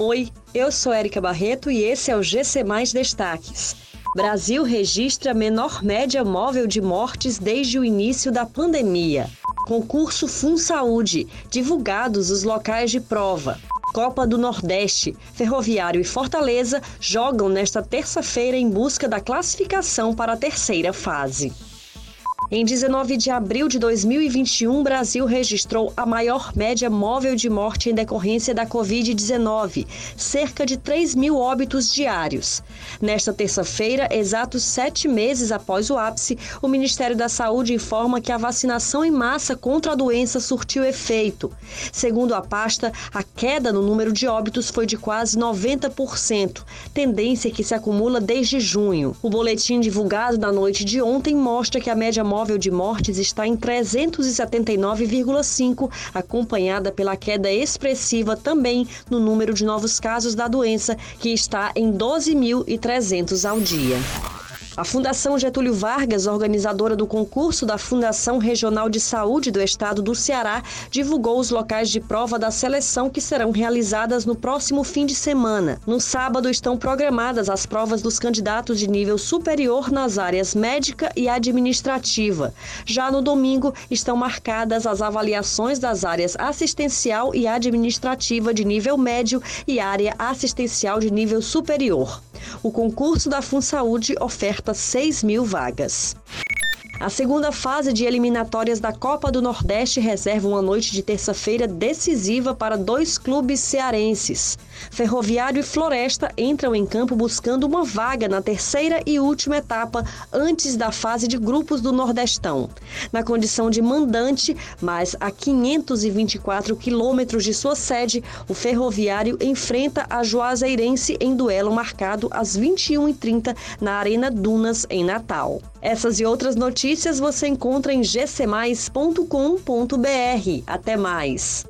Oi, eu sou Érica Barreto e esse é o GC Mais Destaques. Brasil registra menor média móvel de mortes desde o início da pandemia. Concurso Fun Saúde, divulgados os locais de prova. Copa do Nordeste, Ferroviário e Fortaleza jogam nesta terça-feira em busca da classificação para a terceira fase. Em 19 de abril de 2021, o Brasil registrou a maior média móvel de morte em decorrência da Covid-19, cerca de 3 mil óbitos diários. Nesta terça-feira, exatos sete meses após o ápice, o Ministério da Saúde informa que a vacinação em massa contra a doença surtiu efeito. Segundo a pasta, a queda no número de óbitos foi de quase 90%, tendência que se acumula desde junho. O boletim divulgado na noite de ontem mostra que a média móvel móvel de mortes está em 379,5, acompanhada pela queda expressiva também no número de novos casos da doença, que está em 12.300 ao dia. A Fundação Getúlio Vargas, organizadora do concurso da Fundação Regional de Saúde do Estado do Ceará, divulgou os locais de prova da seleção que serão realizadas no próximo fim de semana. No sábado estão programadas as provas dos candidatos de nível superior nas áreas médica e administrativa. Já no domingo estão marcadas as avaliações das áreas assistencial e administrativa de nível médio e área assistencial de nível superior. O concurso da FunSaúde oferta 6 mil vagas. A segunda fase de eliminatórias da Copa do Nordeste reserva uma noite de terça-feira decisiva para dois clubes cearenses. Ferroviário e Floresta entram em campo buscando uma vaga na terceira e última etapa antes da fase de grupos do Nordestão. Na condição de mandante, mas a 524 quilômetros de sua sede, o Ferroviário enfrenta a Juazeirense em duelo marcado às 21h30 na Arena Dunas, em Natal. Essas e outras notícias você encontra em gcmais.com.br. Até mais!